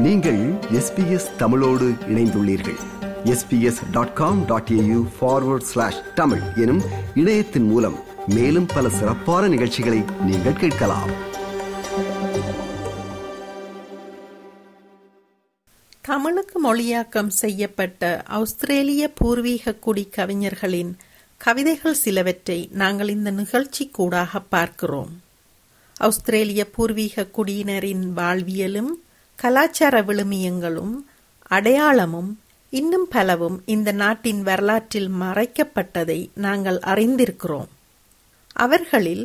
நீங்கள் எஸ்பிஎஸ் தமிழோடு இணைந்துள்ளீர்கள். SBS dot com dot AU forward slash Tamil எனும் இணையத்தின் மூலம் மேலும் பல சிறப்பான நிகழ்ச்சிகளை நீங்கள் கேட்கலாம். தமிழுக்கு மொழியாக்கம் செய்யப்பட்ட ஆஸ்திரேலிய பூர்வீக குடி கவிஞர்களின் கவிதைகள் சிலவற்றை நாங்கள் இந்த நிகழ்ச்சி கூடாக பார்க்கிறோம். ஆஸ்திரேலிய பூர்வீக குடியினரின் வாழ்வியலும் கலாச்சார விழுமியங்களும் அடையாளமும் இன்னும் பலவும் இந்த நாட்டின் வரலாற்றில் மறைக்கப்பட்டதை நாங்கள் அறிந்திருக்கிறோம். அவர்களில்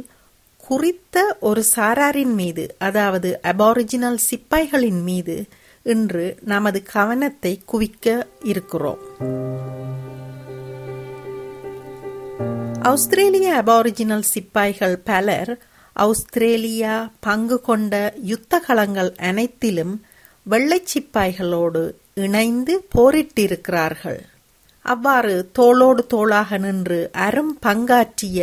குறித்த ஒரு சாராரின் மீது அதாவது அபாரிஜினல் சிப்பாய்களின் மீது இன்று நமது கவனத்தை குவிக்க இருக்கிறோம். ஆஸ்திரேலிய அபாரிஜினல் சிப்பாய்கள் பலர் அவுஸ்திரேலியா பங்கு கொண்ட யுத்த களங்கள் அனைத்திலும் வெள்ளை சிப்பாய்களோடு இணைந்து போரிட்டிருக்கிறார்கள். அவ்வாறு தோளோடு தோளாக நின்று அரும் பங்காற்றிய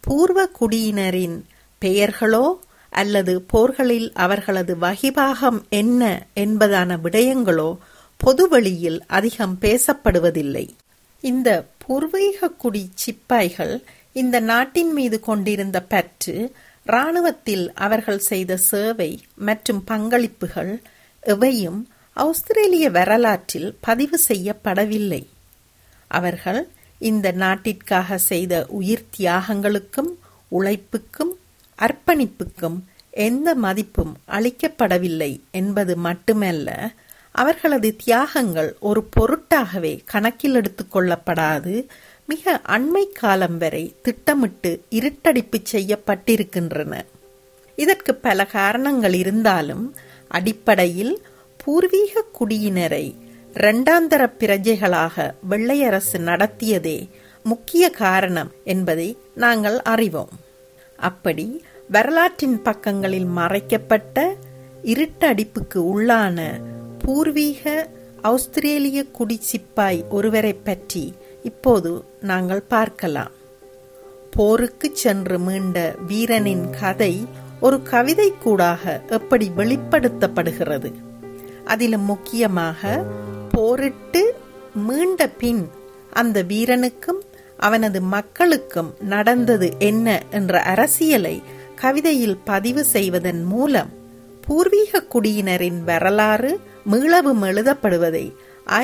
பூர்வ குடியினரின் பெயர்களோ அல்லது போர்களில் அவர்களது வகிபாகம் என்ன என்பதான விடயங்களோ பொதுவெளியில் அதிகம் பேசப்படுவதில்லை. இந்த பூர்வீக குடி சிப்பாய்கள் இந்த நாட்டின் மீது கொண்டிருந்த பற்று இராணுவத்தில் அவர்கள் செய்த சேவை மற்றும் பங்களிப்புகள் எவையும் ஆஸ்திரேலிய வரலாற்றில் பதிவு செய்யப்படவில்லை. அவர்கள் இந்த நாட்டிற்காக செய்த உயிர் தியாகங்களுக்கும் உழைப்புக்கும் அர்ப்பணிப்புக்கும் எந்த மதிப்பும் அளிக்கப்படவில்லை என்பது மட்டுமல்ல அவர்களது தியாகங்கள் ஒரு பொருட்டாகவே கணக்கில் எடுத்துக் கொள்ளப்படாது மிக அண்மை காலம் வரை திட்டமிட்டு இருட்டடிப்பு செய்யப்பட்டிருக்கின்றன. இதற்கு பல காரணங்கள் இருந்தாலும் அடிப்படையில் பூர்வீக குடியினரை இரண்டாந்தர பிரஜைகளாக வெள்ளையரசு நடத்தியதே முக்கிய காரணம் என்பதை நாங்கள் அறிவோம். அப்படி வரலாற்றின் பக்கங்களில் மறைக்கப்பட்ட இருட்டடிப்புக்கு உள்ளான பூர்வீக ஆஸ்திரேலிய குடிச்சிப்பாய் ஒருவரை பற்றி இப்போது நாங்கள் பார்க்கலாம். போருக்கு சென்று மீண்ட வீரனின் கதை ஒரு கவிதை கூடாக எப்படி வெளிப்படுத்தப்படுகிறது. அதிலும் முக்கியமாக போரிட்டு மீண்ட பின் அந்த வீரனுக்கும் அவனது மக்களுக்கும் நடந்தது என்ன என்ற அரசியலை கவிதையில் பதிவு செய்வதன் மூலம் பூர்வீக குடியினரின் வரலாறு மீளவும் எழுதப்படுவதை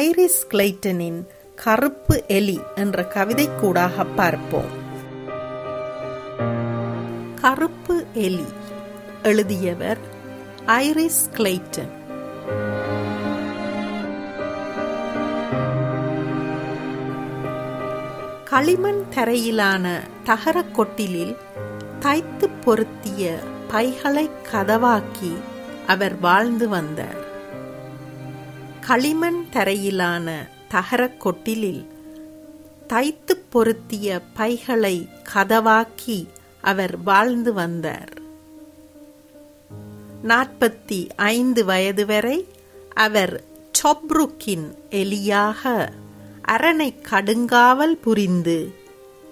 ஐரிஸ் கிளைட்டனின் கருப்பு எலி என்ற கவிதை கூடாக பார்ப்போம். கருப்பு எலி எழுதியவர் ஐரிஸ் கிளைட்டன் களிமண் தரையிலான தகரக் கொட்டிலில் தைத்து பொருத்திய பைகளை கதவாக்கி அவர் வாழ்ந்து வந்தார். களிமண் தரையிலான தகரக் கொட்டிலில் தைத்து பொருத்திய பைகளை கதவாக்கி அவர் வாழ்ந்து வந்தார். நாற்பத்தி ஐந்து வயது வரை அவர் சொப்ருக்கின் எலியாக அரணை கடுங்காவல் புரிந்து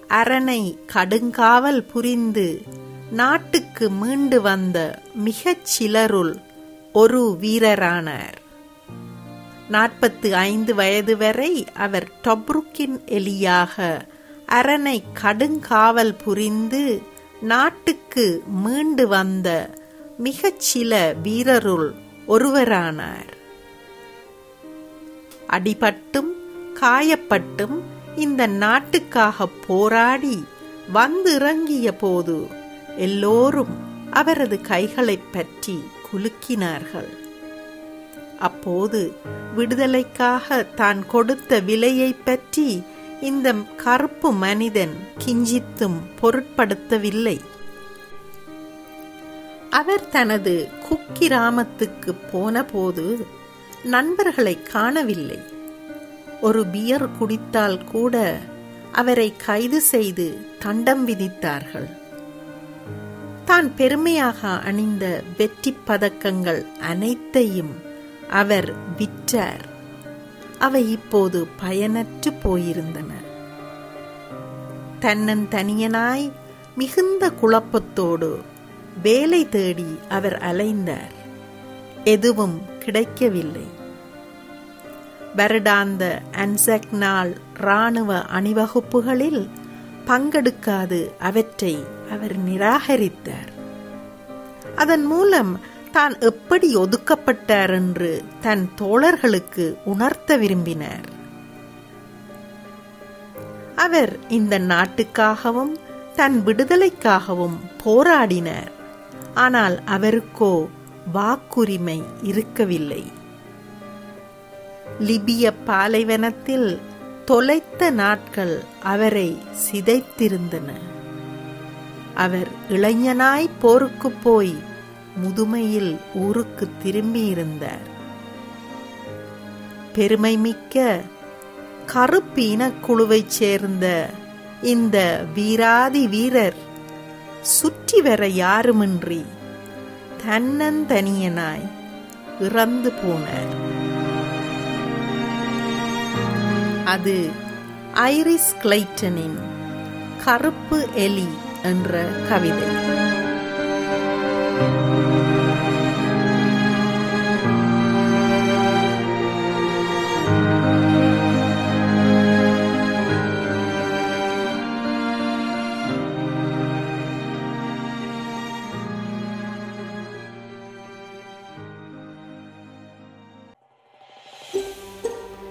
அரணை கடுங்காவல் புரிந்து நாட்டுக்கு மீண்டு வந்த மிகச் சிலருள் ஒரு வீரரானார். நாற்பத்து ஐந்து வயது வரை அவர் டொப்ருக்கின் எலியாக அரணை கடுங்காவல் புரிந்து நாட்டுக்கு மீண்டு வந்த மிகச்சில வீரருள் ஒருவரானார். அடிபட்டும் காயப்பட்டும் இந்த நாட்டுக்காக போராடி வந்து இறங்கிய போது எல்லோரும் அவரது கைகளைப் பற்றி குலுக்கினார்கள். அப்போது விடுதலைக்காக தான் கொடுத்த விலையை பற்றி இந்த கருப்பு மனிதன் கிஞ்சித்தும் பொருட்படுத்தவில்லை. அவர் தனது குக்கிராமத்துக்கு போனபோது நண்பர்களை காணவில்லை. ஒரு பியர் குடித்தால் கூட அவரை கைது செய்து தண்டம் விதித்தார்கள். தான் பெருமையாக அணிந்த வெற்றி பதக்கங்கள் அனைத்தையும் அவர் விற்றார். அவை இப்போது பயனற்று போயிருந்தன. தன்னன் தனியனாய் மிகுந்த குழப்பத்தோடு வேலை தேடி அவர் அலைந்தார். எதுவும் கிடைக்கவில்லை. வருடாந்த அன்சக் நாள் இராணுவ அணிவகுப்புகளில் பங்கெடுக்காது அவற்றை அவர் நிராகரித்தார். அதன் மூலம் தான் எப்படி ஒதுக்கப்பட்டார் என்று தன் தோழர்களுக்கு உணர்த்த விரும்பினார். அவர் இந்த நாட்டுக்காகவும் தன் விடுதலைக்காகவும் போராடினார். ஆனால் அவருக்கோ வாக்குரிமை இருக்கவில்லை. லிபிய பாலைவனத்தில் தொலைத்த நாட்கள் அவரை சிதைத்திருந்தன. அவர் இளைஞனாய் போருக்கு போய் முதுமையில் ஊருக்கு திரும்பியிருந்தார். பெருமைமிக்க கருப்பு இனக்குழுவைச் சேர்ந்த இந்த வீராதி வீரர் சுற்றி வர யாருமின்றி தன்னந்தனியனாய் இறந்து போனார். அது ஐரிஸ் கிளைட்டனின் கருப்பு எலி என்ற கவிதை.